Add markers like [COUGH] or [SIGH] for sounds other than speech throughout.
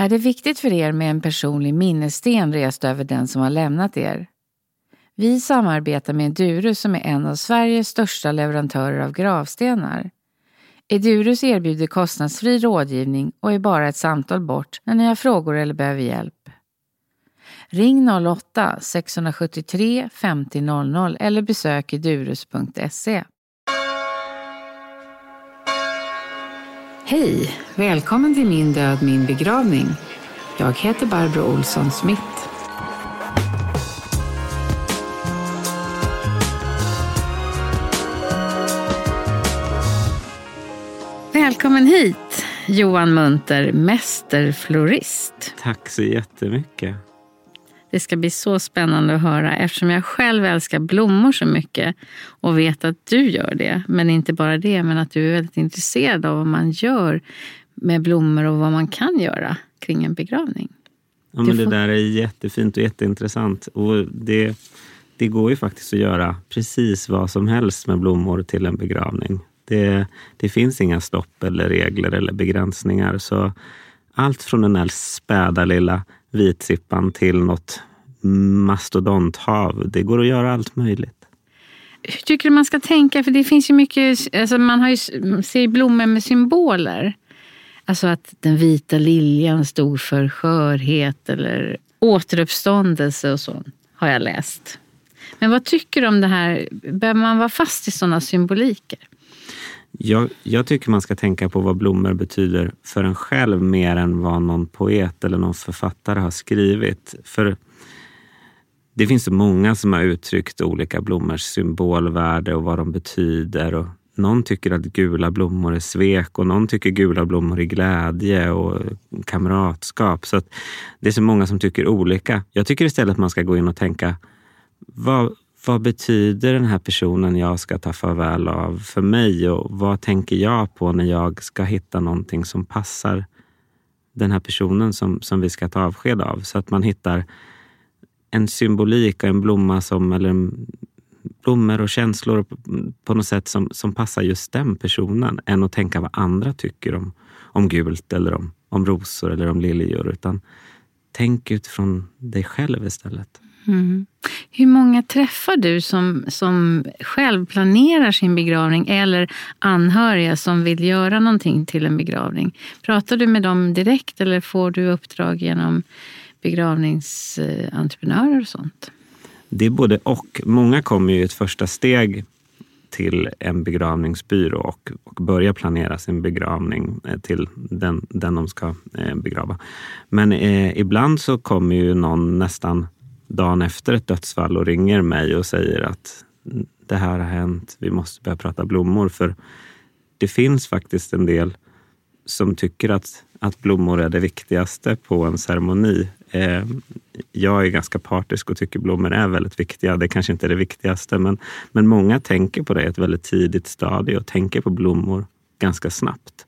Är det viktigt för er med en personlig minnessten rest över den som har lämnat er? Vi samarbetar med Durus som är en av Sveriges största leverantörer av gravstenar. Edurus erbjuder kostnadsfri rådgivning och är bara ett samtal bort när ni har frågor eller behöver hjälp. Ring 08-673 50 00 eller besök edurus.se. Hej! Välkommen till Min död, min begravning. Jag heter Barbro Olsson Smith. Välkommen hit, Johan Munter, mästerflorist. Tack så jättemycket. Det ska bli så spännande att höra eftersom jag själv älskar blommor så mycket och vet att du gör det. Men inte bara det, men att du är väldigt intresserad av vad man gör med blommor och vad man kan göra kring en begravning. Ja, men det där är jättefint och jätteintressant. Och det, det går ju faktiskt att göra precis vad som helst med blommor till en begravning. Det, det finns inga stopp eller regler eller begränsningar. Så allt från den här späda lilla vitsippan till något mastodonthav. Det går att göra allt möjligt. Hur tycker du man ska tänka? För det finns ju mycket, alltså man har ju, ser blommor med symboler. Alltså att den vita liljan stod för skörhet eller återuppståndelse och så har jag läst. Men vad tycker du om det här? Behöver man vara fast i sådana symboliker? Jag, jag, tycker man ska tänka på vad blommor betyder för en själv mer än vad någon poet eller någon författare har skrivit. För det finns så många som har uttryckt olika blommors symbolvärde och vad de betyder. Och någon tycker att gula blommor är svek och någon tycker gula blommor är glädje och kamratskap. Så det är så många som tycker olika. Jag tycker istället att man ska gå in och tänka vad, vad betyder den här personen jag ska ta farväl av för mig och vad tänker jag på när jag ska hitta någonting som passar den här personen som, som vi ska ta avsked av? Så att man hittar en symbolik och en blomma som, eller en, blommor och känslor på något sätt som, som passar just den personen än att tänka vad andra tycker om, om gult eller om, om rosor eller om liljor. Utan tänk utifrån dig själv istället. Mm. Hur många träffar du som, som själv planerar sin begravning eller anhöriga som vill göra någonting till en begravning? Pratar du med dem direkt eller får du uppdrag genom begravningsentreprenörer och sånt? Det är både och. Många kommer ju i ett första steg till en begravningsbyrå och, och börja planera sin begravning eh, till den, den de ska eh, begrava. Men eh, ibland så kommer ju någon nästan dagen efter ett dödsfall och ringer mig och säger att det här har hänt, vi måste börja prata blommor. För det finns faktiskt en del som tycker att, att blommor är det viktigaste på en ceremoni. Eh, jag är ganska partisk och tycker blommor är väldigt viktiga. Det kanske inte är det viktigaste, men, men många tänker på det i ett väldigt tidigt stadie och tänker på blommor ganska snabbt.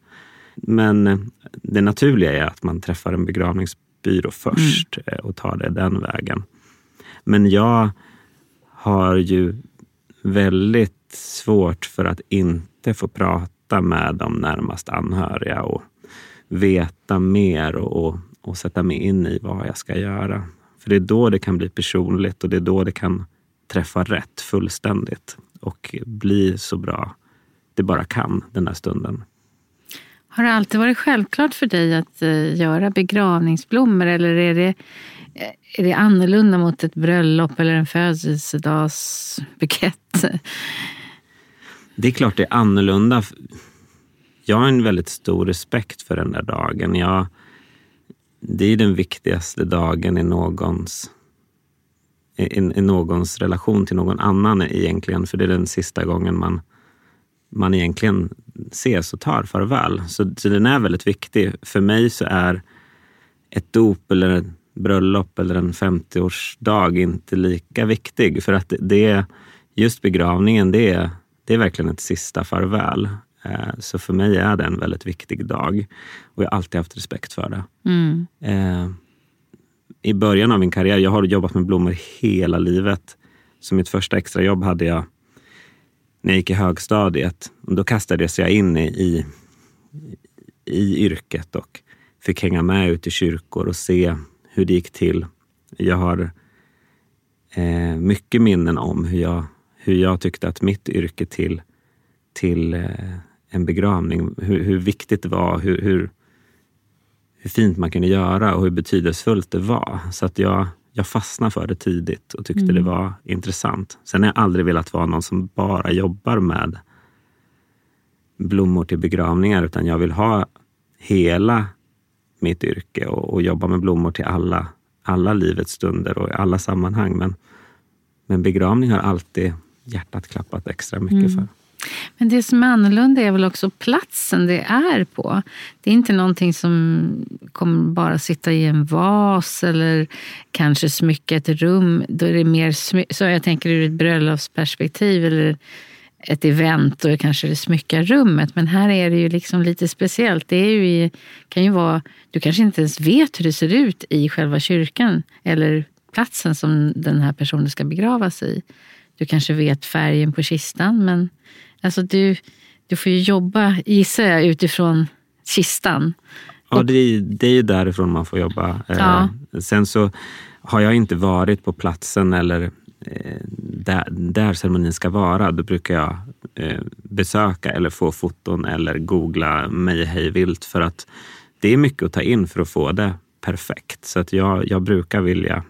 Men eh, det naturliga är att man träffar en begravningsbyrå först mm. och tar det den vägen. Men jag har ju väldigt svårt för att inte få prata med de närmast anhöriga och veta mer och, och, och sätta mig in i vad jag ska göra. För det är då det kan bli personligt och det är då det kan träffa rätt fullständigt och bli så bra det bara kan den här stunden. Har det alltid varit självklart för dig att eh, göra begravningsblommor eller är det Eh, är det annorlunda mot ett bröllop eller en födelsedagsbukett? Det är klart det är annorlunda. Jag har en väldigt stor respekt för den där dagen. Jag, det är den viktigaste dagen i någons, i, i någons relation till någon annan egentligen. För det är den sista gången man, man egentligen ses och tar farväl. Så, så den är väldigt viktig. För mig så är ett dop eller bröllop eller en 50-årsdag inte lika viktig. För att det, just begravningen, det är, det är verkligen ett sista farväl. Eh, så för mig är det en väldigt viktig dag och jag har alltid haft respekt för det. Mm. Eh, I början av min karriär, jag har jobbat med blommor hela livet. Så mitt första extrajobb hade jag när jag gick i högstadiet. Då kastades jag in i, i, i yrket och fick hänga med ut i kyrkor och se hur det gick till. Jag har eh, mycket minnen om hur jag, hur jag tyckte att mitt yrke till, till eh, en begravning, hur, hur, viktigt det var, hur, hur, hur fint man kunde göra och hur betydelsefullt det var. Så att jag, jag fastnade för det tidigt och tyckte mm. det var intressant. Sen har jag aldrig velat vara någon som bara jobbar med blommor till begravningar, utan jag vill ha hela mitt yrke och, och jobba med blommor till alla, alla livets stunder och i alla sammanhang. Men, men begravning har alltid hjärtat klappat extra mycket mm. för. Men det som är annorlunda är väl också platsen det är på. Det är inte någonting som kommer bara sitta i en vas eller kanske smycka ett rum. Då är det mer, så jag tänker ur ett bröllopsperspektiv eller ett event och kanske det smyckar rummet. Men här är det ju liksom lite speciellt. Det är ju, kan ju vara, du kanske inte ens vet hur det ser ut i själva kyrkan eller platsen som den här personen ska begravas i. Du kanske vet färgen på kistan men alltså du, du får ju jobba, gissar jag, utifrån kistan. Ja, det är, det är ju därifrån man får jobba. Ja. Eh, sen så har jag inte varit på platsen eller där, där ceremonin ska vara, då brukar jag eh, besöka eller få foton eller googla mig hejvilt för att det är mycket att ta in för att få det perfekt. Så att jag, jag brukar vilja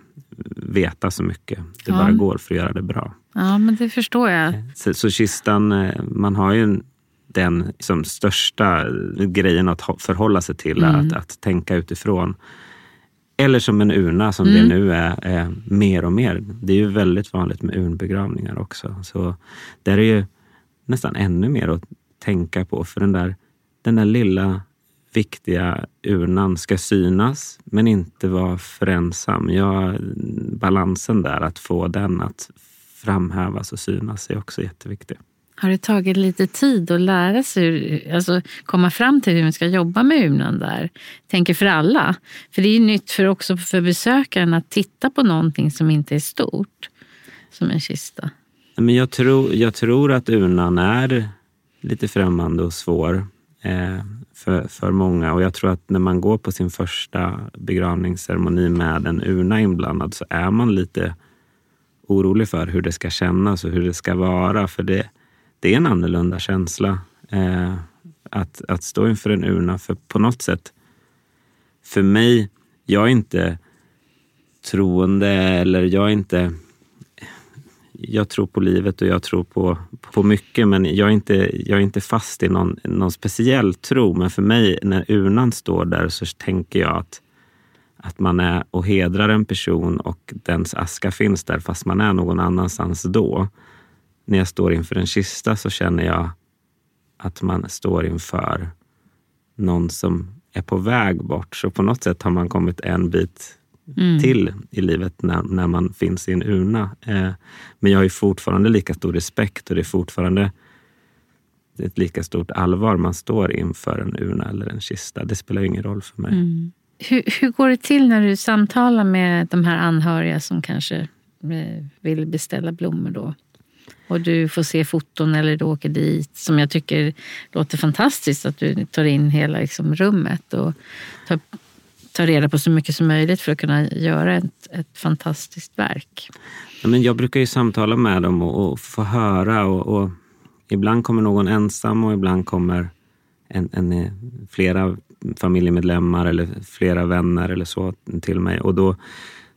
veta så mycket det ja. bara går för att göra det bra. Ja, men det förstår jag. Eh, så, så kistan, man har ju den som största grejen att förhålla sig till, mm. att, att tänka utifrån. Eller som en urna som mm. det nu är, är, mer och mer. Det är ju väldigt vanligt med urnbegravningar också. Så där är ju nästan ännu mer att tänka på. För den där, den där lilla viktiga urnan ska synas men inte vara för ensam. Ja, balansen där, att få den att framhävas och synas är också jätteviktig. Har det tagit lite tid att lära sig, alltså komma fram till hur man ska jobba med urnan där? Tänker för alla. För det är ju nytt för också för besökaren att titta på någonting som inte är stort, som en kista. Men jag, tror, jag tror att urnan är lite främmande och svår eh, för, för många. Och jag tror att när man går på sin första begravningsceremoni med en urna inblandad så är man lite orolig för hur det ska kännas och hur det ska vara. För det det är en annorlunda känsla eh, att, att stå inför en urna. För på något sätt, för mig, jag är inte troende eller jag är inte... Jag tror på livet och jag tror på, på mycket men jag är inte, jag är inte fast i någon, någon speciell tro. Men för mig, när urnan står där så tänker jag att, att man är och hedrar en person och dens aska finns där fast man är någon annanstans då när jag står inför en kista så känner jag att man står inför någon som är på väg bort. Så på något sätt har man kommit en bit mm. till i livet när, när man finns i en urna. Eh, men jag har ju fortfarande lika stor respekt och det är fortfarande ett lika stort allvar man står inför en urna eller en kista. Det spelar ingen roll för mig. Mm. Hur, hur går det till när du samtalar med de här anhöriga som kanske eh, vill beställa blommor då? Och du får se foton eller du åker dit som jag tycker låter fantastiskt. Att du tar in hela liksom, rummet och tar, tar reda på så mycket som möjligt för att kunna göra ett, ett fantastiskt verk. Ja, men jag brukar ju samtala med dem och, och få höra. Och, och, ibland kommer någon ensam och ibland kommer en, en, eh, flera familjemedlemmar eller flera vänner eller så till mig. Och då,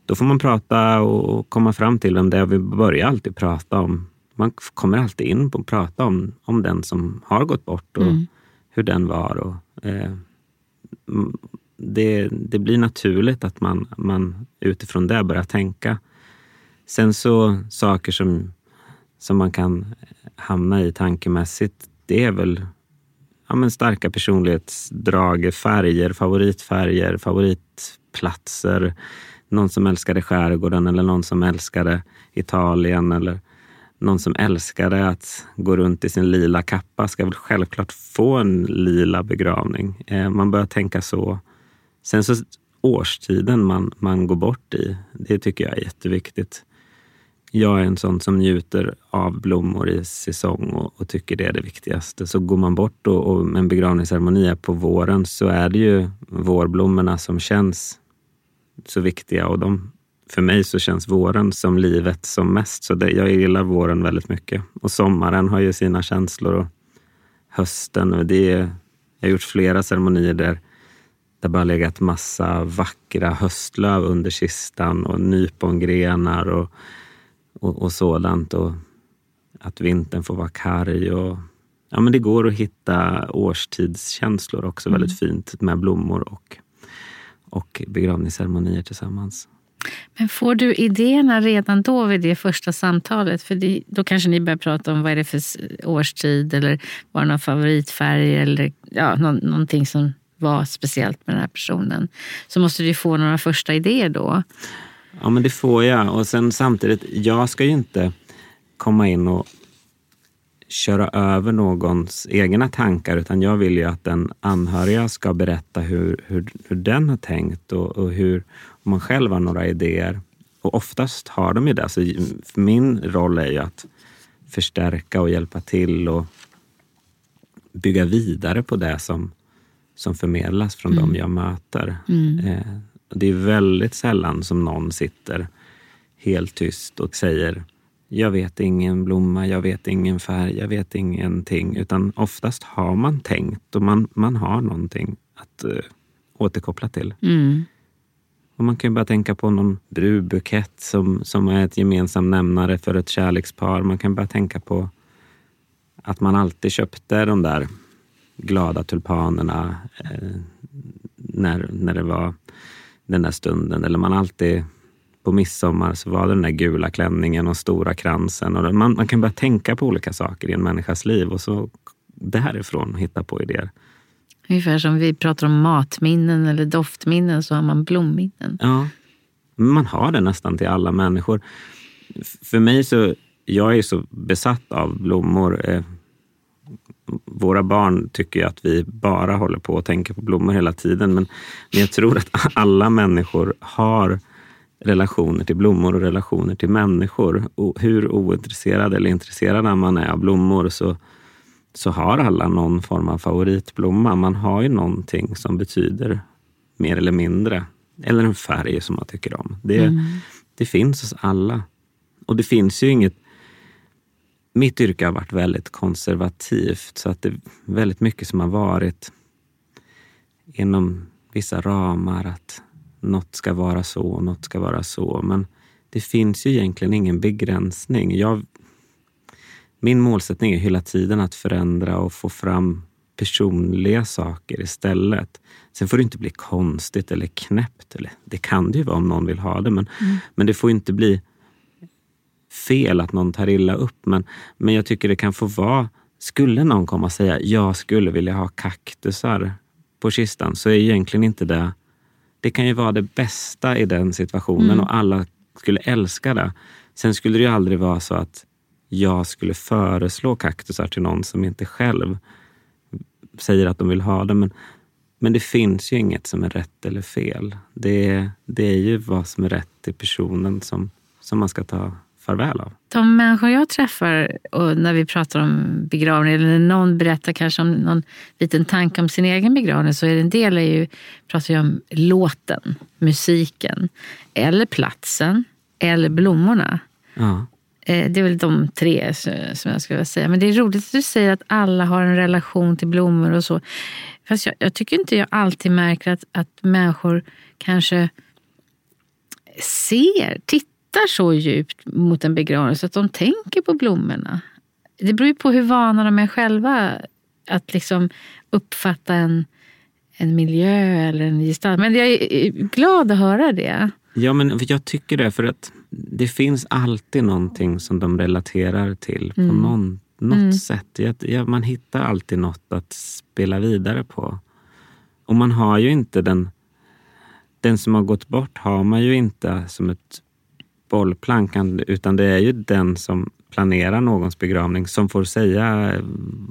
då får man prata och komma fram till vem det. är. Vi börjar alltid prata om man kommer alltid in på att prata om, om den som har gått bort och mm. hur den var. Och, eh, det, det blir naturligt att man, man utifrån det börjar tänka. Sen så saker som, som man kan hamna i tankemässigt, det är väl ja, men starka personlighetsdrag, färger, favoritfärger, favoritplatser. Någon som älskade skärgården eller någon som älskade Italien eller någon som älskade att gå runt i sin lila kappa ska väl självklart få en lila begravning. Eh, man börjar tänka så. Sen så årstiden man, man går bort i, det tycker jag är jätteviktigt. jag är en sån som njuter av blommor i säsong och, och tycker det är det viktigaste. Så går man bort och, och en begravningsceremoni är på våren så är det ju vårblommorna som känns så viktiga och de, för mig så känns våren som livet som mest. Så det, jag gillar våren väldigt mycket. Och sommaren har ju sina känslor och hösten. Och det, jag har gjort flera ceremonier där det bara legat massa vackra höstlöv under kistan och nypongrenar och, och, och sådant. Och att vintern får vara karg. Och, ja, men det går att hitta årstidskänslor också mm. väldigt fint med blommor och, och begravningsceremonier tillsammans. Men får du idéerna redan då vid det första samtalet? För det, då kanske ni börjar prata om vad är det för årstid eller var det någon favoritfärg eller ja, nå, någonting som var speciellt med den här personen. Så måste du få några första idéer då. Ja, men det får jag. Och sen samtidigt, jag ska ju inte komma in och köra över någons egna tankar utan jag vill ju att den anhöriga ska berätta hur, hur, hur den har tänkt och, och hur om man själv har några idéer. Och oftast har de ju det. Så min roll är ju att förstärka och hjälpa till och bygga vidare på det som, som förmedlas från mm. dem jag möter. Mm. Eh, det är väldigt sällan som någon sitter helt tyst och säger jag vet ingen blomma, jag vet ingen färg, jag vet ingenting. Utan oftast har man tänkt och man, man har någonting att uh, återkoppla till. Mm. Och man kan ju bara tänka på någon brudbukett som, som är ett gemensam nämnare för ett kärlekspar. Man kan bara tänka på att man alltid köpte de där glada tulpanerna eh, när, när det var den där stunden. Eller man alltid på midsommar så var det den där gula klänningen och stora kransen. Och man, man kan börja tänka på olika saker i en människas liv och så därifrån hitta på idéer. Ungefär som vi pratar om matminnen eller doftminnen så har man blomminnen. Ja, man har det nästan till alla människor. För mig så, jag är så besatt av blommor. Eh, våra barn tycker att vi bara håller på att tänka på blommor hela tiden. Men, men jag tror att alla människor har relationer till blommor och relationer till människor. Och hur ointresserad eller intresserad man är av blommor så, så har alla någon form av favoritblomma. Man har ju någonting som betyder mer eller mindre. Eller en färg som man tycker om. Det, mm. det finns hos alla. Och det finns ju inget mitt yrke har varit väldigt konservativt så att det är väldigt mycket som har varit inom vissa ramar. Att något ska vara så och något ska vara så. Men det finns ju egentligen ingen begränsning. Jag, min målsättning är hela tiden att förändra och få fram personliga saker istället. Sen får det inte bli konstigt eller knäppt. Eller, det kan det ju vara om någon vill ha det, men, mm. men det får inte bli fel att någon tar illa upp. Men, men jag tycker det kan få vara, skulle någon komma och säga jag skulle vilja ha kaktusar på kistan, så är egentligen inte det det kan ju vara det bästa i den situationen mm. och alla skulle älska det. Sen skulle det ju aldrig vara så att jag skulle föreslå kaktusar till någon som inte själv säger att de vill ha det. Men, men det finns ju inget som är rätt eller fel. Det, det är ju vad som är rätt till personen som, som man ska ta farväl av. De människor jag träffar och när vi pratar om begravning eller när någon berättar kanske om någon liten tanke om sin egen begravning så är det en del är ju, pratar jag om låten, musiken eller platsen eller blommorna. Ja. Eh, det är väl de tre som jag skulle säga. Men det är roligt att du säger att alla har en relation till blommor och så. Fast jag, jag tycker inte jag alltid märker att, att människor kanske ser, tittar tittar så djupt mot en begravelse att de tänker på blommorna. Det beror ju på hur vana de är själva att liksom uppfatta en, en miljö eller en gestalt. Men jag är glad att höra det. Ja, men jag tycker det. För att det finns alltid någonting som de relaterar till på mm. någon, något mm. sätt. Ja, man hittar alltid något att spela vidare på. Och man har ju inte den... Den som har gått bort har man ju inte som ett bollplankan, utan det är ju den som planerar någons begravning som får säga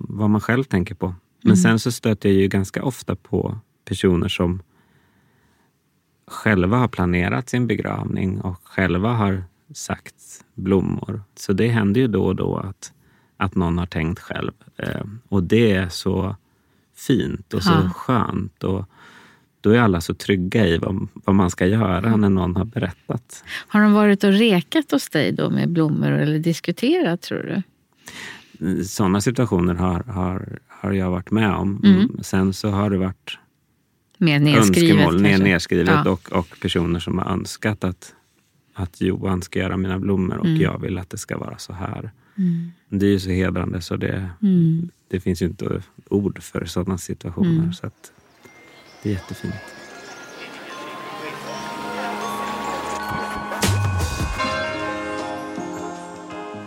vad man själv tänker på. Men mm. sen så stöter jag ju ganska ofta på personer som själva har planerat sin begravning och själva har sagt blommor. Så det händer ju då och då att, att någon har tänkt själv. Eh, och det är så fint och så skönt. Och då är alla så trygga i vad, vad man ska göra när någon har berättat. Har de varit och rekat hos dig då med blommor eller diskuterat tror du? Sådana situationer har, har, har jag varit med om. Mm. Sen så har det varit Mer nedskrivet önskemål kanske? nedskrivet Ja. och, och personer som har önskat att, att Johan ska göra mina blommor och Mm. jag vill att det ska vara så här. Mm. Det är ju så hedrande så det, Mm. det finns ju inte ord för sådana situationer. Mm. Så att det är jättefint.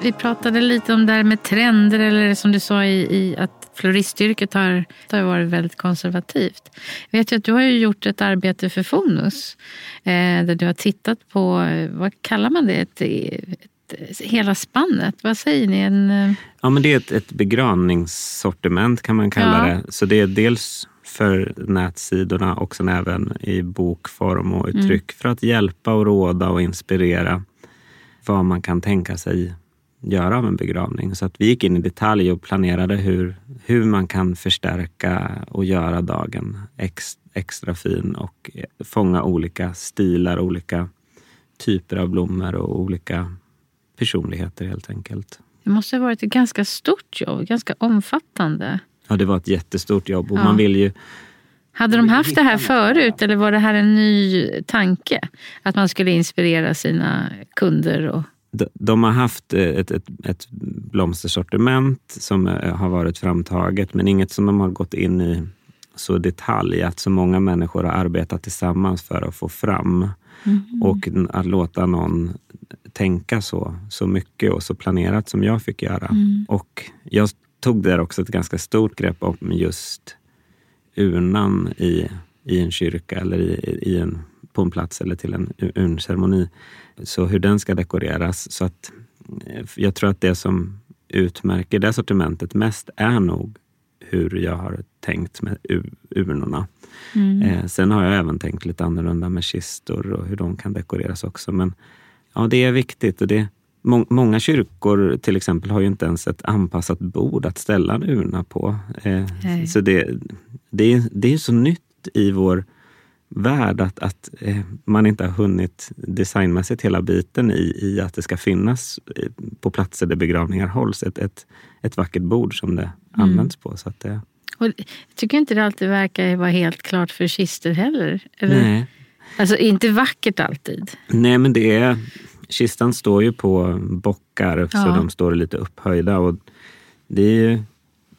Vi pratade lite om det här med trender eller som du sa i, i att floristyrket har, har varit väldigt konservativt. Jag vet ju att du har ju gjort ett arbete för Fonus eh, där du har tittat på, eh, vad kallar man det, ett, ett, hela spannet. Vad säger ni? En, eh, Ja, men det är ett, ett begravningssortiment kan man kalla Ja. det. Så det är dels för nätsidorna och sen även i bokform och i Mm. för att hjälpa och råda och inspirera vad man kan tänka sig göra av en begravning. Så att vi gick in i detalj och planerade hur, hur man kan förstärka och göra dagen ex, extra fin och fånga olika stilar, olika typer av blommor och olika personligheter helt enkelt. det måste ha varit ett ganska stort jobb, ganska omfattande. Ja, det var ett jättestort jobb och Ja. man vill ju... Hade de haft det här förut eller var det här en ny tanke? Att man skulle inspirera sina kunder? Och... de- De har haft eh, ett, ett, ett blomstersortiment som eh, har varit framtaget men inget som de har gått in i så detalj att så många människor har arbetat tillsammans för att få fram. Och n- att låta någon tänka så, så mycket och så planerat som jag fick göra. Och jag tog där också ett ganska stort grepp om just urnan i, i en kyrka eller i, i en, på en plats eller till en urnceremoni. Så hur den ska dekoreras. Så att eh, jag tror att det som utmärker det sortimentet mest är nog hur jag har tänkt med urnorna. Eh, sen har jag även tänkt lite annorlunda med kistor och hur de kan dekoreras också. Men ja, det är viktigt. Och det, många kyrkor till exempel har ju inte ens ett anpassat bord att ställa en urna på. Eh, så det, det, är, det är så nytt i vår värld att, att eh, man inte har hunnit designmässigt hela biten i, i att det ska finnas eh, på platser där begravningar hålls ett, ett, ett vackert bord som det används på. Så att det, Och jag tycker inte det alltid verkar vara helt klart för kister heller. Eller? nej. Alltså inte vackert alltid. Nej, men det är... Kistan står ju på bockar så Ja. de står lite upphöjda. Och det är ju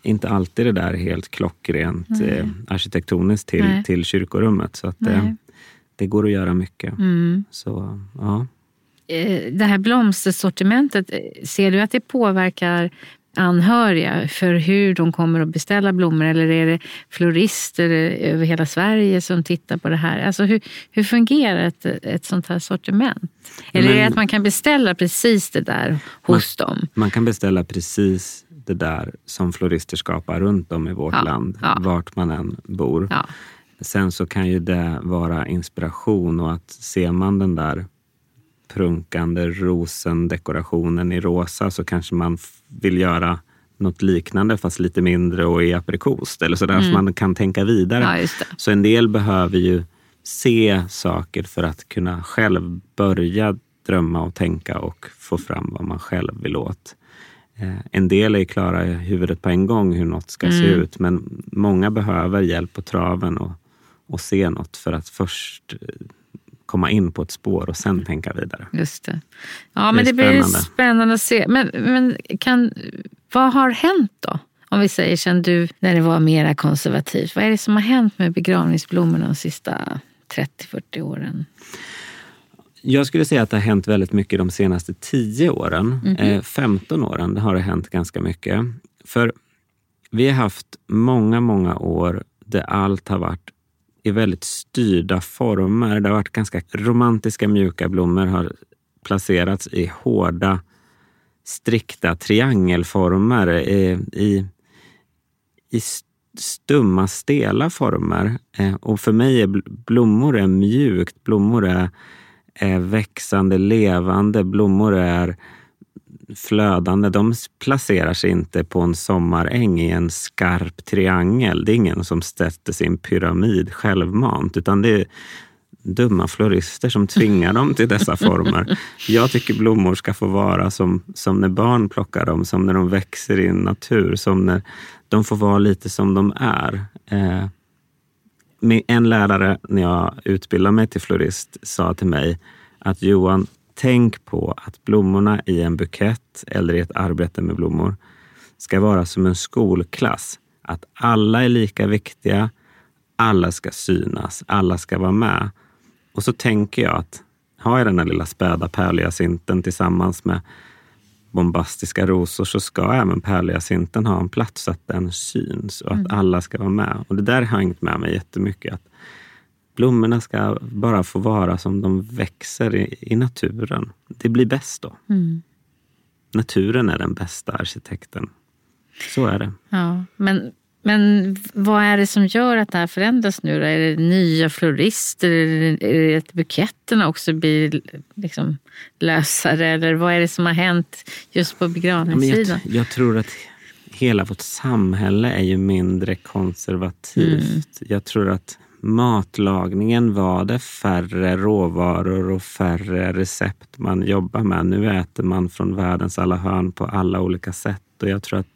inte alltid det där helt klockrent eh, arkitektoniskt till, Nej. till kyrkorummet. Så att det, Nej. det går att göra mycket. Mm. Så ja. Eh, Det här blomstersortimentet, eh, ser du att det påverkar anhöriga för hur de kommer att beställa blommor? Eller är det florister över hela Sverige som tittar på det här? Alltså hur, hur fungerar ett, ett sånt här sortiment? Eller är det Men- att man kan beställa precis det där hos dem? Man kan beställa precis det där som florister skapar runt om i vårt Ja, land, ja. vart man än bor. Ja. Sen så kan ju det vara inspiration och att ser man den där prunkande rosendekorationen i rosa så kanske man vill göra något liknande fast lite mindre och i aprikost eller sådär. Så man kan tänka vidare. Mm. Ja. Så en del behöver ju se saker för att kunna själv börja drömma och tänka och få fram vad man själv vill åt. Eh, En del är klara i huvudet på en gång hur något ska se Mm. ut men många behöver hjälp på traven och, och se något för att först eh, komma in på ett spår och sen tänka vidare. Just det. Ja, Det men det blir spännande. spännande att se. Men, men kan, vad har hänt då? Om vi säger sen du, när det var mera konservativt. Vad är det som har hänt med begravningsblommorna de sista 30-40 åren? Jag skulle säga att det har hänt väldigt mycket de senaste 10 åren. Eh, 15 åren har det hänt ganska mycket. För vi har haft många, många år där allt har varit i väldigt styrda former. Det har varit ganska romantiska mjuka blommor har placerats i hårda, strikta triangelformer. I, I, i stumma, stela former. Eh, och för mig är blommor är mjukt. Blommor är är växande, levande. Blommor är flödande. De placerar sig inte på en sommaräng i en skarp triangel. Det är ingen som sätter sin pyramid självmant, utan det är dumma florister som tvingar dem till dessa [LAUGHS] former. Jag tycker blommor ska få vara som, som när barn plockar dem, som när de växer i en natur, som när de får vara lite som de är. Eh, en lärare när jag utbildade mig till florist sa till mig att Johan, tänk på att blommorna i en bukett eller i ett arbete med blommor ska vara som en skolklass. Att alla är lika viktiga, alla ska synas, alla ska vara med. Och så tänker jag att har jag den här lilla späda pärlhyacinten tillsammans med bombastiska rosor så ska även pärlhyacinten ha en plats så att den syns och att mm. alla ska vara med. Och det där har hängt med mig jättemycket. Att blommorna ska bara få vara som de växer i, i naturen. Det blir bäst då. Mm. Naturen är den bästa arkitekten. Så är det. Ja, men men vad är det som gör att det här förändras nu? Då? Är det nya florister? Är det att buketterna också blir liksom lösare? Eller vad är det som har hänt just på begravningssidan? Jag, jag, tror att hela vårt samhälle är ju mindre konservativt. Mm. Jag tror att matlagningen var det färre råvaror och färre recept man jobbar med. Nu äter man från världens alla hörn på alla olika sätt och jag tror att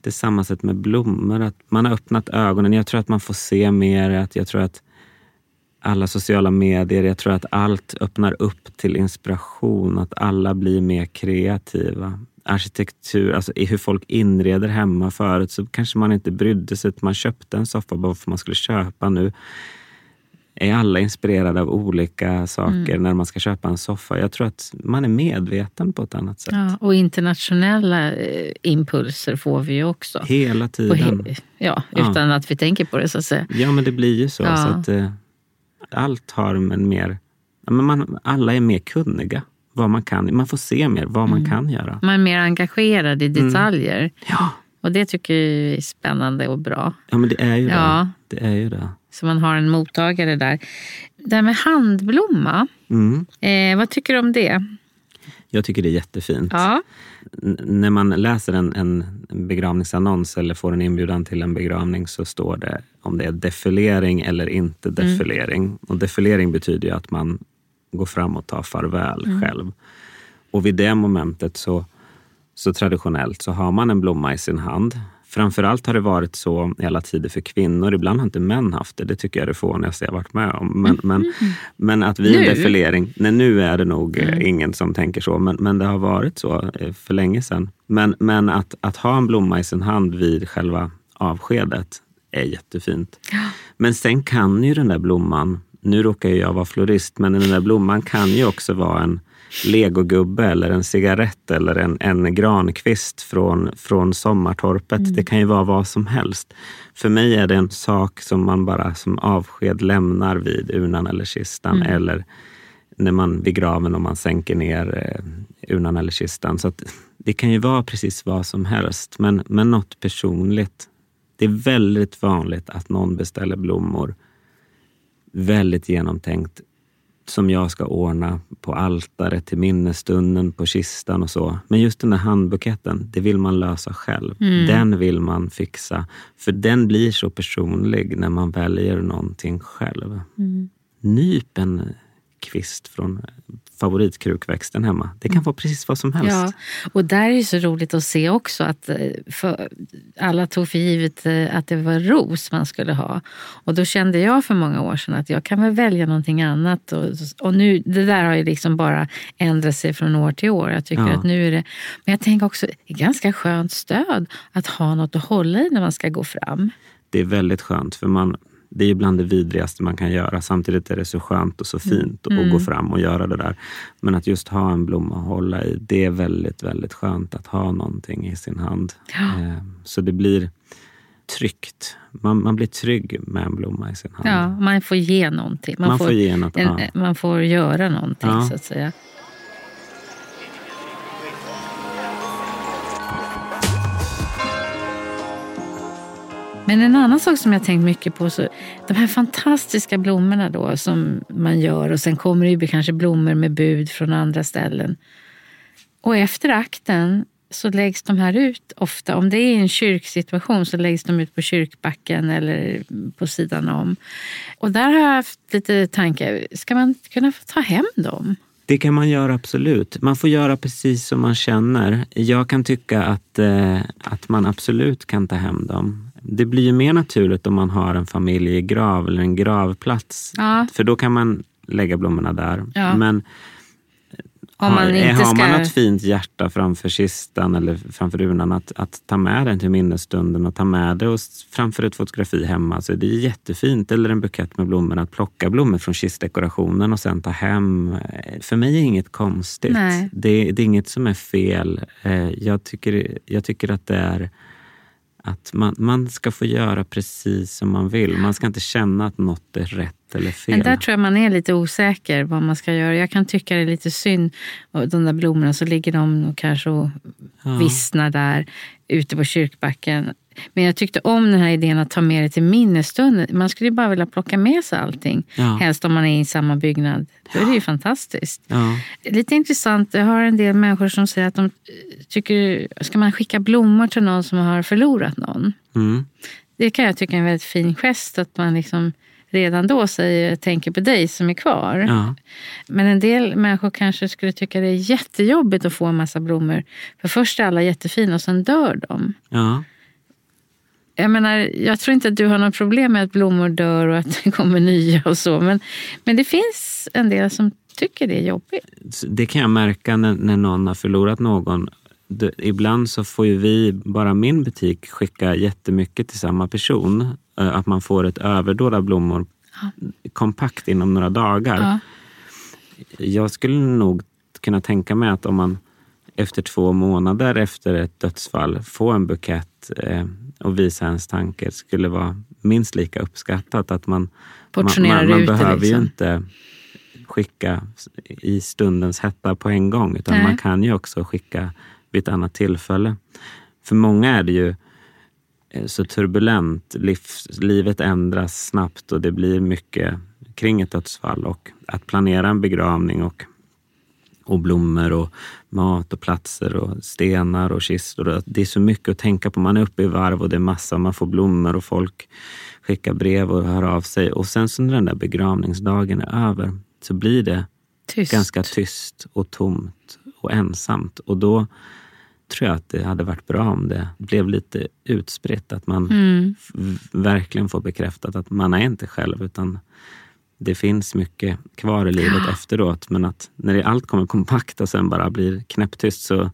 det är samma sätt med blommor. Att man har öppnat ögonen. Jag tror att man får se mer. Att jag tror att alla sociala medier, jag tror att allt öppnar upp till inspiration. Att alla blir mer kreativa. Arkitektur, alltså hur folk inreder hemma. Förut så kanske man inte brydde sig. Man köpte en soffa bara för att man skulle köpa. Nu är alla inspirerade av olika saker mm. när man ska köpa en soffa. Jag tror att man är medveten på ett annat sätt. Ja, och internationella eh, impulser får vi ju också. Hela tiden. He ja, utan ja. att vi tänker på det så att säga. Ja, men det blir ju så. Ja. så att, eh, allt har en mer... Men man, alla är mer kunniga. Vad man, kan. man får se mer vad mm. man kan göra. Man är mer engagerad i mm. detaljer. Mm. Ja. Och det tycker jag är spännande och bra. Ja, men det är ju det. det, är ju det. Så man har en mottagare där. Det här med handblomma, mm. eh, vad tycker du om det? Jag tycker det är jättefint. Ja. när man läser en, en begravningsannons eller får en inbjudan till en begravning så står det om det är defilering eller inte mm. defilering. Mm. Och defilering betyder ju att man går fram och tar farväl mm. själv. Och vid det momentet så, så traditionellt så har man en blomma i sin hand Framförallt har det varit så i alla tider för kvinnor. Ibland har inte män haft det. Det tycker jag är det fånigaste jag varit med om. Men, men, mm. men att vid en defilering, nej nu är det nog eh, mm. ingen som tänker så, men, men det har varit så eh, för länge sedan. Men, men att, att ha en blomma i sin hand vid själva avskedet är jättefint. Men sen kan ju den där blomman, nu råkar jag vara florist, men den där blomman kan ju också vara en legogubbe eller en cigarett eller en, en grankvist från, från sommartorpet. Mm. Det kan ju vara vad som helst. För mig är det en sak som man bara som avsked lämnar vid urnan eller kistan mm. eller när man vid graven om man sänker ner eh, urnan eller kistan. Så det kan ju vara precis vad som helst, men, men något personligt. Det är väldigt vanligt att någon beställer blommor väldigt genomtänkt som jag ska ordna på altaret, till minnesstunden, på kistan och så. Men just den där handbuketten, det vill man lösa själv. Mm. Den vill man fixa. För den blir så personlig när man väljer någonting själv. Mm. Nyp en kvist från favoritkrukväxten hemma. Det kan mm. vara precis vad som helst. Ja, och där är det så roligt att se också att eh, alla tog för givet eh, att det var ros man skulle ha. Och då kände jag för många år sedan att jag kan väl välja någonting annat. Och, och nu, det där har ju liksom bara ändrat sig från år till år. Jag tycker ja. att nu är det, men jag tänker också, det är ganska skönt stöd att ha något att hålla i när man ska gå fram. Det är väldigt skönt för man det är bland det vidrigaste man kan göra. Samtidigt är det så skönt och så mm. fint mm. att gå fram och göra det där. Men att just ha en blomma att hålla i, det är väldigt, väldigt skönt att ha någonting i sin hand. Ja. Eh, så det blir tryggt. Man, man blir trygg med en blomma i sin hand. Ja, man får ge någonting. Man, man får, får, ge något, en, ja. man får göra någonting ja. så att säga. Men en annan sak som jag tänkt mycket på, så de här fantastiska blommorna då som man gör och sen kommer det ju kanske blommor med bud från andra ställen. Och efter akten så läggs de här ut ofta. Om det är en kyrksituation så läggs de ut på kyrkbacken eller på sidan om. Och där har jag haft lite tankar. Ska man kunna få ta hem dem? Det kan man göra absolut. Man får göra precis som man känner. Jag kan tycka att, eh, att man absolut kan ta hem dem. Det blir ju mer naturligt om man har en familjegrav eller en gravplats. Ja. För då kan man lägga blommorna där. Ja. Men Om man har, har man ska- något fint hjärta framför kistan eller framför urnan, att, att ta med den till minnesstunden och ta med det och framför ett fotografi hemma. Så det är jättefint. Eller en bukett med blommor. Att plocka blommor från kistdekorationen och sen ta hem. För mig är inget konstigt. Det, det är inget som är fel. Eh, Jag tycker, jag tycker att det är att man, man ska få göra precis som man vill. Man ska inte känna att något är rätt eller fel. Men där tror jag man är lite osäker vad man ska göra. Jag kan tycka det är lite synd. Och de där blommorna så ligger de och kanske och Ja. vissnar där ute på kyrkbacken. Men jag tyckte om den här idén att ta med det till minnesstunden. Man skulle bara vilja plocka med sig allting. Ja. Helst om man är i samma byggnad. Då är det ju fantastiskt. Ja. Lite intressant, jag har en del människor som säger att de eh, tycker, ska man skicka blommor till någon som har förlorat någon? Mm. Det kan jag tycka är en väldigt fin gest att man liksom redan då säger tänker på dig som är kvar. Ja. Men en del människor kanske skulle tycka det är jättejobbigt att få en massa blommor. För först är alla jättefina och sen dör de. Ja. Jag menar, jag tror inte att du har något problem med att blommor dör och att det [LAUGHS] kommer nya och så. Men, men det finns en del som tycker det är jobbigt. Det kan jag märka när, när någon har förlorat någon. Det, ibland så får ju vi, bara min butik, skicka jättemycket till samma person. Eh, Att man får ett överdåd av blommor kompakt inom några dagar. Ja. Jag skulle nog kunna tänka mig att om man efter två månader efter ett dödsfall får en bukett eh, och visa ens tanke skulle vara minst lika uppskattat. Att man, man, man, man behöver ju liksom. inte skicka i stundens hetta på en gång utan Nej. man kan ju också skicka vid ett annat tillfälle. För många är det ju eh, så turbulent. Livs, livet ändras snabbt och det blir mycket kring ett dödsfall. Och att planera en begravning och, och blommor och mat och platser och stenar och kistor. Det är så mycket att tänka på. Man är uppe i varv och det är massa. Man får blommor och folk skickar brev och hör av sig. Och sen så när den där begravningsdagen är över så blir det Tyst. ganska tyst och tomt och ensamt. Och då tror jag att det hade varit bra om det blev lite utspritt. Att man Mm. verkligen får bekräftat att man är inte själv utan det finns mycket kvar i livet efteråt. Men att när det, allt kommer kompakt och sen bara blir knäpptyst så,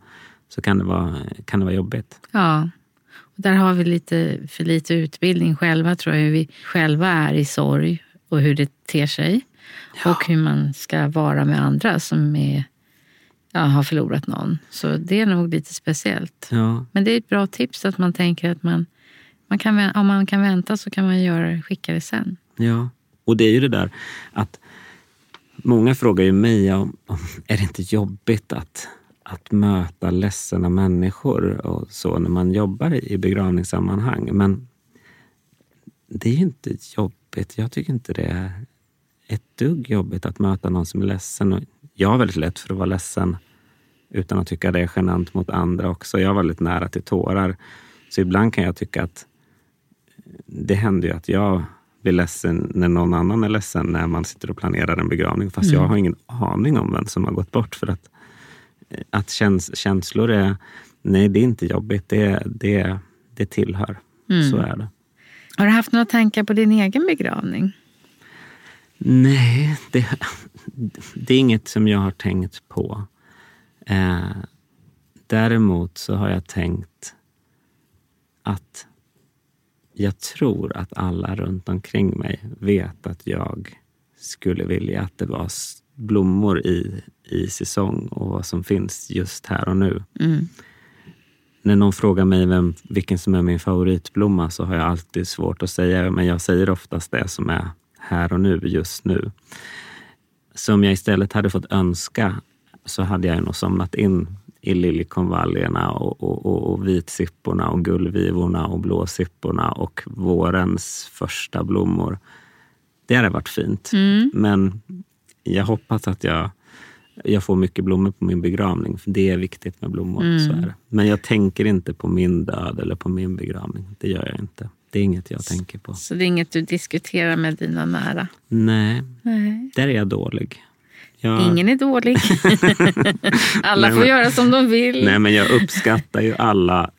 så kan, det vara, kan det vara jobbigt. Ja. Och där har vi lite för lite utbildning själva, tror jag, hur vi själva är i sorg och hur det ter sig. Och hur man ska vara med andra som är, ja, har förlorat någon. Så det är nog lite speciellt. Ja, Men det är ett bra tips att man tänker att man, man kan, om man kan vänta så kan man göra, skicka det sen. Ja, och det är ju det där att många frågar ju mig om, om är det inte jobbigt att, att möta ledsna människor och så när man jobbar i i begravningssammanhang. Men det är ju inte jobbigt. Jag tycker inte det är ett dugg jobbigt att möta någon som är ledsen. Och jag har väldigt lätt för att vara ledsen utan att tycka det är genant mot andra också. Jag var väldigt nära till tårar. Så ibland kan jag tycka att det händer ju att jag blir ledsen när någon annan är ledsen när man sitter och planerar en begravning. Fast jag har ingen aning om vem som har gått bort. För att, att käns känslor är, nej det är inte jobbigt. Det, det, det tillhör. Så är det. Har du haft några tankar på din egen begravning? Nej, det, det är inget som jag har tänkt på. Eh, däremot så har jag tänkt att jag tror att alla runt omkring mig vet att jag skulle vilja att det var blommor i, i säsong och vad som finns just här och nu. Mm. När någon frågar mig vem, vilken som är min favoritblomma så har jag alltid svårt att säga, men jag säger oftast det som är här och nu, just nu. Så om jag istället hade fått önska så hade jag nog somnat in i liljekonvaljerna och, och, och, och vitsipporna och gullvivorna och blåsipporna och vårens första blommor. Det hade varit fint. Mm. Men jag hoppas att jag, jag får mycket blommor på min begravning. För Det är viktigt med blommor. Mm. Så är det. Men jag tänker inte på min död eller på min begravning. Det gör jag inte. Det är inget jag tänker på. Så det är inget du diskuterar med dina nära? Nej, Nej. där är jag dålig. Jag, Ingen är dålig. [LAUGHS] Alla Nej, får men- göra som de vill. Nej, men jag uppskattar ju alla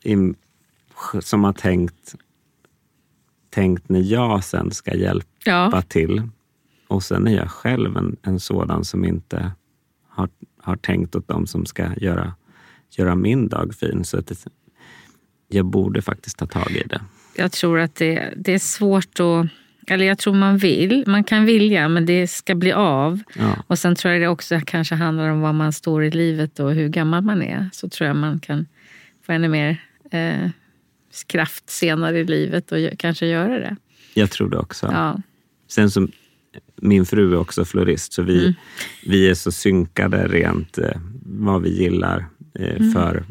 som har tänkt, tänkt när jag sen ska hjälpa ja. till. Och sen är jag själv en, en sådan som inte har, har tänkt åt dem som ska göra, göra min dag fin. Så att jag borde faktiskt ta tag i det. Jag tror att det, det är svårt att... Eller jag tror man vill. Man kan vilja, men det ska bli av. Ja, Och sen tror jag det också kanske handlar om var man står i livet och hur gammal man är. Så tror jag man kan få ännu mer eh, kraft senare i livet och kanske göra det. jag tror det också. Ja. Sen som min fru är också florist, så vi, Mm. vi är så synkade rent eh, vad vi gillar eh, Mm. för,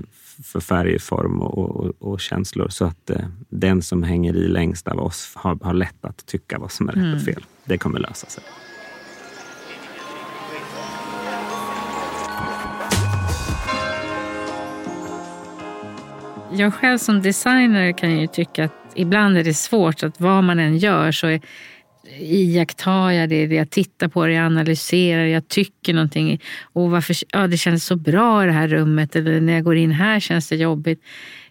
för färg, form och, och, och känslor. Så att eh, den som hänger i längst av oss har, har lätt att tycka vad som är rätt Mm. och fel. Det kommer lösa sig. Jag själv som designer kan ju tycka att ibland är det svårt att vad man än gör så är, iakttar jag det, jag tittar på det, jag analyserar, jag tycker någonting. Och varför, ja, det känns så bra i det här rummet eller när jag går in här känns det jobbigt.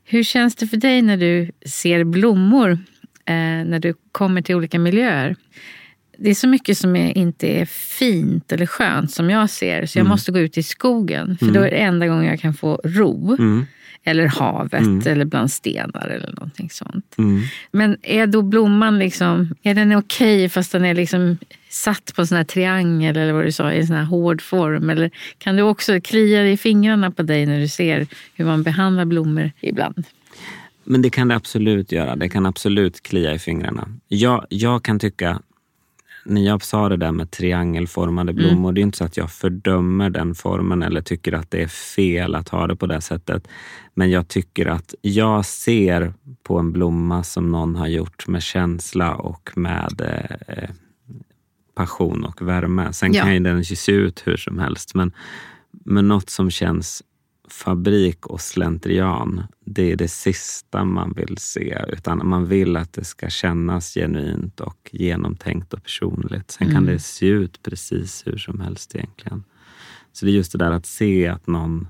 Hur känns det för dig när du ser blommor eh, när du kommer till olika miljöer? Det är så mycket som är, inte är fint eller skönt som jag ser. Så jag måste gå ut i skogen. För då är det enda gången jag kan få ro. Mm. Eller havet eller bland stenar eller någonting sånt. Mm. Men är då blomman liksom, är den okej fast den är liksom satt på en sån här triangel eller vad du sa, i en sån här hård form? Eller kan du också klia i fingrarna på dig när du ser hur man behandlar blommor ibland? Men det kan det absolut göra. Det kan absolut klia i fingrarna. Jag, jag kan tycka, när jag sa det där med triangelformade blommor, det är inte så att jag fördömer den formen eller tycker att det är fel att ha det på det sättet. Men jag tycker att jag ser på en blomma som någon har gjort med känsla och med eh, passion och värme. Sen Ja. kan ju den se ut hur som helst, men, men något som känns fabrik och slentrian, det är det sista man vill se. Utan man vill att det ska kännas genuint och genomtänkt och personligt. Sen kan det se ut precis hur som helst egentligen. Så det är just det där att se att någon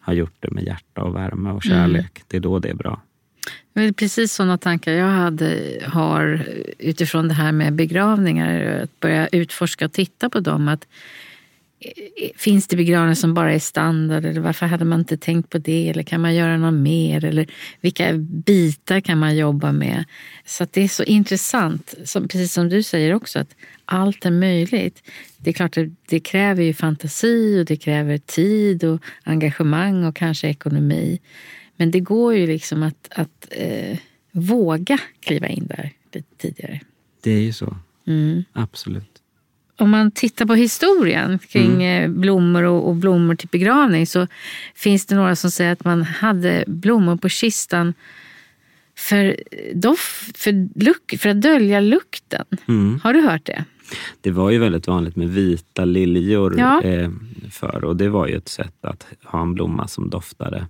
har gjort det med hjärta och värme och kärlek. Det är då det är bra. Det är precis sådana tankar jag hade, har utifrån det här med begravningar. Att börja utforska och titta på dem. Att, finns det begravningar som bara är standard? Eller varför hade man inte tänkt på det? Eller kan man göra något mer? Eller vilka bitar kan man jobba med? Så det är så intressant. Som, precis som du säger också, att allt är möjligt. Det är klart att det kräver ju fantasi och det kräver tid och engagemang och kanske ekonomi. Men det går ju liksom att, att eh, våga kliva in där lite tidigare. Det är ju så. Mm. Absolut. Om man tittar på historien kring eh, blommor och, och blommor till begravning så finns det några som säger att man hade blommor på kistan för, doff, för, luk, för att dölja lukten. Mm. Har du hört det? Det var ju väldigt vanligt med vita liljor Ja. eh, förr och det var ju ett sätt att ha en blomma som doftade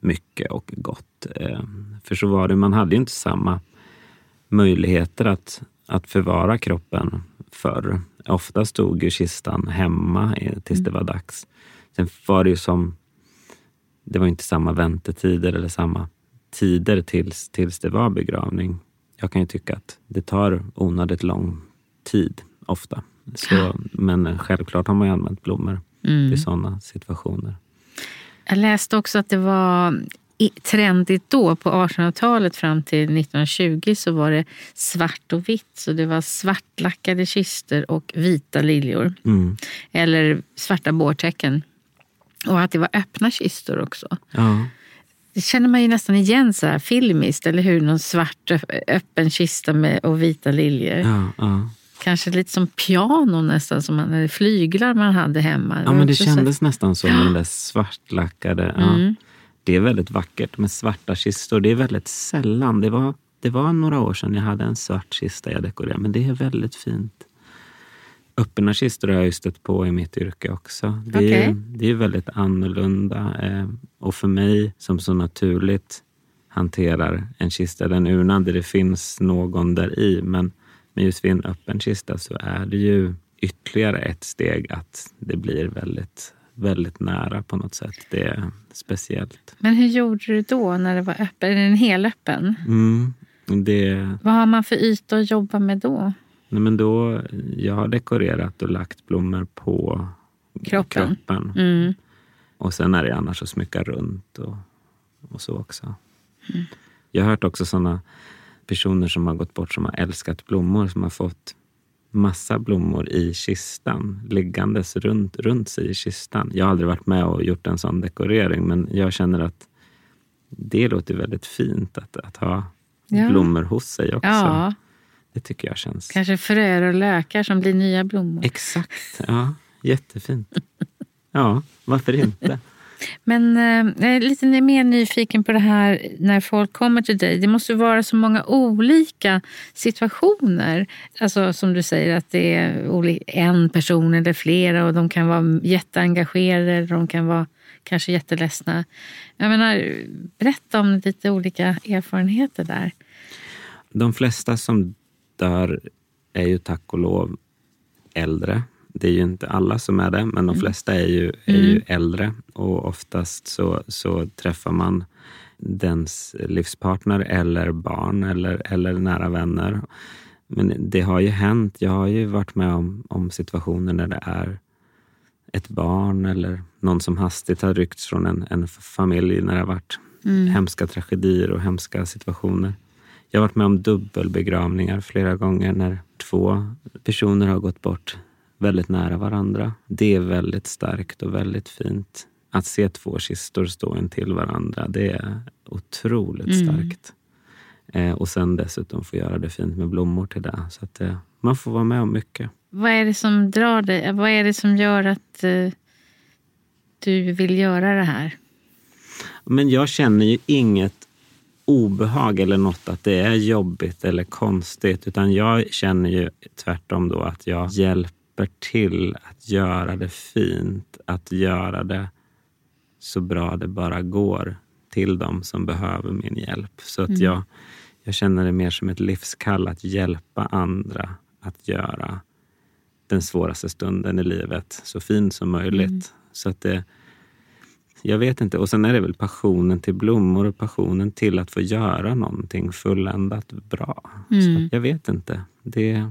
mycket och gott. Eh, för så var det, man hade ju inte samma möjligheter att, att förvara kroppen förr. Ofta stod ju kistan hemma tills det var dags. Sen var det ju som, det var inte samma väntetider eller samma tider tills, tills det var begravning. Jag kan ju tycka att det tar onödigt lång tid ofta. Så, men självklart har man ju använt blommor Mm. i sådana situationer. Jag läste också att det var trendigt då, på 1800-talet fram till 1920 så var det svart och vitt. Så det var svartlackade kister och vita liljor. Mm. Eller svarta bårtäcken. Och att det var öppna kistor också. Ja. Det känner man ju nästan igen så här filmiskt, eller hur? Någon svart öppen kista med, och vita liljor. Ja, ja. Kanske lite som piano nästan, som man, eller flyglar man hade hemma. Ja, men det kändes så... nästan så med den där svartlackade. Mm. Det är väldigt vackert med svarta kistor. Det är väldigt sällan. Det var, det var några år sedan jag hade en svart kista jag dekorerade, men det är väldigt fint. Öppna kistor har jag stött på i mitt yrke också. Det, okay. är, det är väldigt annorlunda. Eh, och för mig som så naturligt hanterar en kista eller en urna där det finns någon där i. Men, men just vid en öppen kista så är det ju ytterligare ett steg att det blir väldigt, väldigt nära på något sätt. Det är speciellt. Men hur gjorde du då när det var öppen? Är den helöppen? Mm, det... Vad har man för yta att jobba med då? Nej, men då, jag har dekorerat och lagt blommor på kroppen. kroppen. Mm. Och sen är det annars att smycka runt och, och så också. Mm. Jag har hört också sådana personer som har gått bort som har älskat blommor, som har fått massa blommor i kistan, liggandes runt, runt sig i kistan. Jag har aldrig varit med och gjort en sån dekorering, men jag känner att det låter väldigt fint att, att ha ja. blommor hos sig också. Ja. Det tycker jag känns... Kanske fröer och lökar som blir nya blommor. Exakt, ja. Jättefint. Ja, varför inte? [LAUGHS] Men eh, jag är lite mer nyfiken på det här när folk kommer till dig. Det måste vara så många olika situationer. Alltså som du säger att det är en person eller flera och de kan vara jätteengagerade eller de kan vara kanske jätteledsna. Jag menar, berätta om lite olika erfarenheter där. De flesta som dör är ju tack och lov äldre. Det är ju inte alla som är det, men de mm. flesta är ju, är ju mm. äldre och oftast så, så träffar man dens livspartner eller barn eller, eller nära vänner. Men det har ju hänt. Jag har ju varit med om, om situationer där det är ett barn eller någon som hastigt har ryckts från en, en familj när det har varit mm. hemska tragedier och hemska situationer. Jag har varit med om dubbelbegravningar flera gånger när två personer har gått bort väldigt nära varandra. Det är väldigt starkt och väldigt fint. Att se två kistor stå intill varandra, det är otroligt mm. starkt. Eh, och sen dessutom få göra det fint med blommor till det. Så att eh, man får vara med om mycket. Vad är det som drar dig? Vad är det som gör att eh, du vill göra det här? Men jag känner ju inget obehag eller något att det är jobbigt eller konstigt. Utan jag känner ju tvärtom då att jag hjälper till att göra det fint. Att göra det så bra det bara går till dem som behöver min hjälp. Så att mm. jag, jag känner det mer som ett livskall att hjälpa andra att göra den svåraste stunden i livet så fin som möjligt. Mm. Så att det, jag vet inte. Och sen är det väl passionen till blommor och passionen till att få göra någonting fulländat bra. Mm. jag vet inte. Det,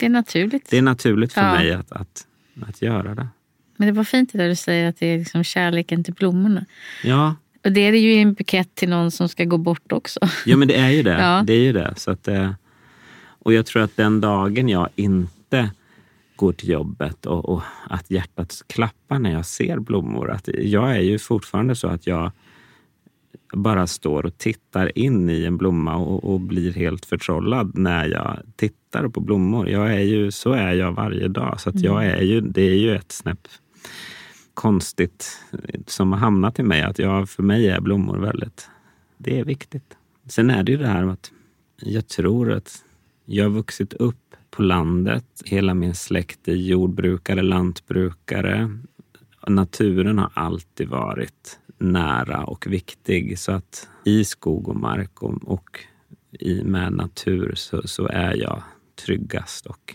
det är naturligt. Det är naturligt för ja. mig att, att, att göra det. Men det var fint det där du säger att det är liksom kärleken till blommorna. Ja. Och det är det ju en bukett till någon som ska gå bort också. Ja men det är ju det. [LAUGHS] Ja. Det är ju det. Så att, eh, och jag tror att den dagen jag inte går till jobbet och, och, att hjärtat klappar när jag ser blommor. Att jag är ju fortfarande så att jag bara står och tittar in i en blomma och, och, blir helt förtrollad när jag tittar på blommor. Jag är ju, så är jag varje dag. Så att jag mm. är ju, det är ju ett snäpp konstigt som har hamnat i mig. Att jag, för mig är blommor väldigt, det är viktigt. Sen är det ju det här att jag tror att jag har vuxit upp på landet. Hela min släkt är jordbrukare, lantbrukare. Naturen har alltid varit nära och viktig. Så att i skog och mark och, och i, med natur så, så är jag tryggast och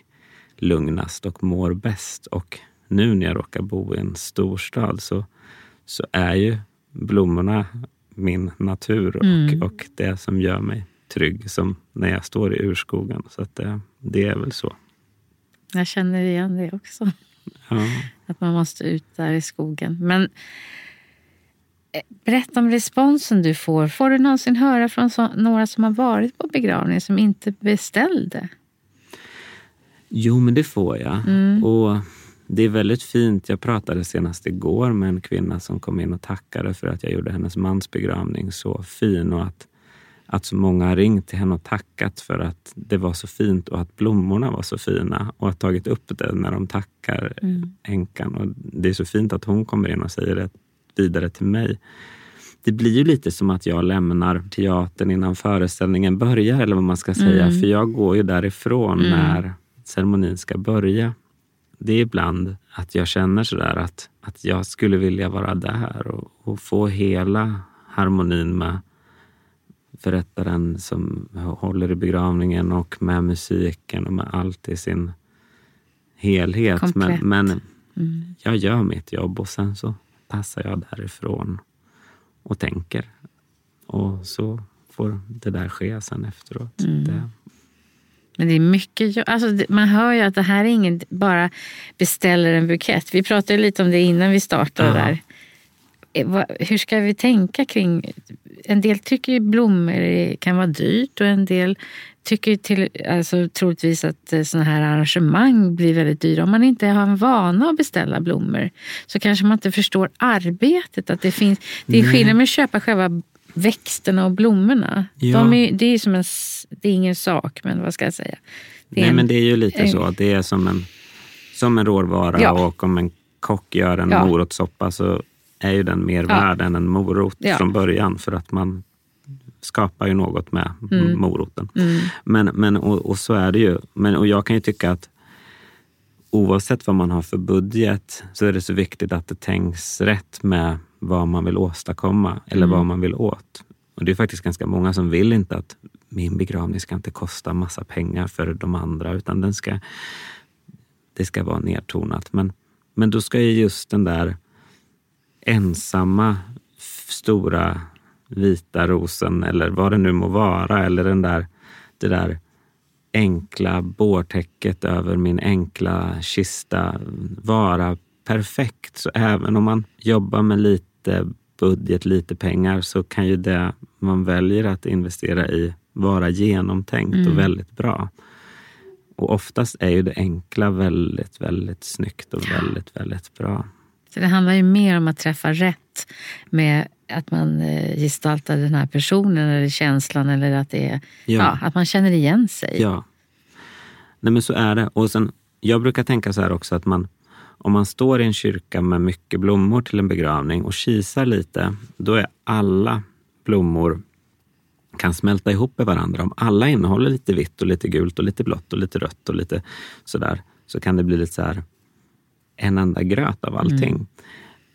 lugnast och mår bäst. Och nu när jag råkar bo i en storstad så, så är ju blommorna min natur och, mm. och det som gör mig trygg som när jag står i urskogen. Så att det, det är väl så. Jag känner igen det också. Ja. Att man måste ut där i skogen. Men berätta om responsen du får. Får du någonsin höra från så, några som har varit på begravning som inte beställde? Jo, men det får jag. Mm. Och det är väldigt fint. Jag pratade senast igår med en kvinna som kom in och tackade för att jag gjorde hennes mans begravning så fin och att att så många har ringt till henne och tackat för att det var så fint och att blommorna var så fina och har tagit upp det när de tackar mm. änkan. Och det är så fint att hon kommer in och säger det vidare till mig. Det blir ju lite som att jag lämnar teatern innan föreställningen börjar, eller vad man ska säga. Mm. För jag går ju därifrån mm. när ceremonin ska börja. Det är ibland att jag känner sådär att, att jag skulle vilja vara där och, och få hela harmonin med förrättaren som håller i begravningen och med musiken och med allt i sin helhet. Komplett. Men, men mm. jag gör mitt jobb och sen så passar jag därifrån och tänker. Och så får det där ske sen efteråt. Mm. Det. Men det är mycket alltså Man hör ju att det här är inget bara beställer en bukett. Vi pratade lite om det innan vi startade ja. där. Eh, hur ska vi tänka kring... En del tycker ju blommor kan vara dyrt och en del tycker till, alltså, troligtvis att eh, sådana här arrangemang blir väldigt dyra. Om man inte har en vana att beställa blommor så kanske man inte förstår arbetet. Att det, finns, det är skillnad med att köpa själva växterna och blommorna. Ja. De är, det, är som en, det är ingen sak, men vad ska jag säga? Nej, en, men det är ju lite en, så. Det är som en, som en råvara ja. och om en kock gör en ja. morotssoppa så är ju den mer ja. värd än en morot ja. från början för att man skapar ju något med mm. moroten. Mm. Men, men, och, och, så är det ju. Men, och jag kan ju tycka att oavsett vad man har för budget så är det så viktigt att det tänks rätt med vad man vill åstadkomma eller mm. vad man vill åt. Och Det är faktiskt ganska många som vill inte att min begravning ska inte kosta massa pengar för de andra utan den ska, det ska vara nedtonat. Men, men då ska ju just den där ensamma stora vita rosen eller vad det nu må vara eller den där, det där enkla bårtäcket över min enkla kista vara perfekt. Så även om man jobbar med lite budget, lite pengar så kan ju det man väljer att investera i vara genomtänkt mm. och väldigt bra. Och oftast är ju det enkla väldigt, väldigt snyggt och väldigt, väldigt bra. Så det handlar ju mer om att träffa rätt med att man eh, gestaltar den här personen eller känslan eller att, det är, ja. ja. att man känner igen sig. Ja. Nej men så är det. Och sen, jag brukar tänka så här också att man, om man står i en kyrka med mycket blommor till en begravning och kisar lite, då är alla blommor kan smälta ihop med varandra. Om alla innehåller lite vitt och lite gult och lite blått och lite rött och lite sådär, så kan det bli lite så här en enda gröt av allting. Mm.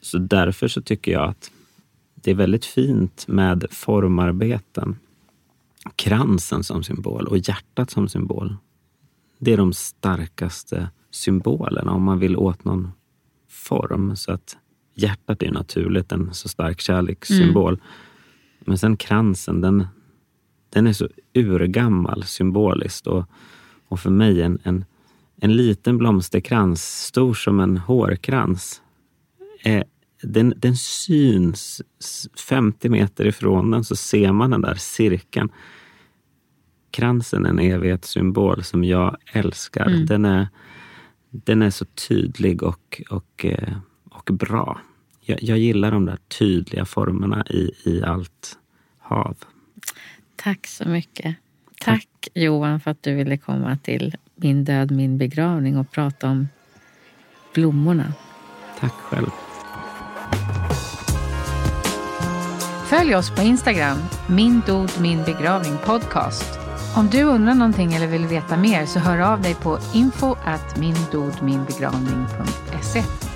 Så därför så tycker jag att det är väldigt fint med formarbeten. Kransen som symbol och hjärtat som symbol. Det är de starkaste symbolerna om man vill åt någon form. Så att hjärtat är naturligt en så stark kärlekssymbol. Mm. Men sen kransen, den, den är så urgammal symboliskt. Och, och för mig en, en, en liten blomsterkrans, stor som en hårkrans, är den, den syns 50 meter ifrån den så ser man den där cirkeln. Kransen är en evighetssymbol som jag älskar. Mm. Den, är, den är så tydlig och, och, eh, och bra. Jag, jag gillar de där tydliga formerna i, i allt hav. Tack så mycket. Tack, Johan för att du ville komma till Min död, min begravning och prata om blommorna. Tack själv. Följ oss på Instagram, min dod min begravning podcast. Om du undrar någonting eller vill veta mer så hör av dig på info at mindodminbegravning.se.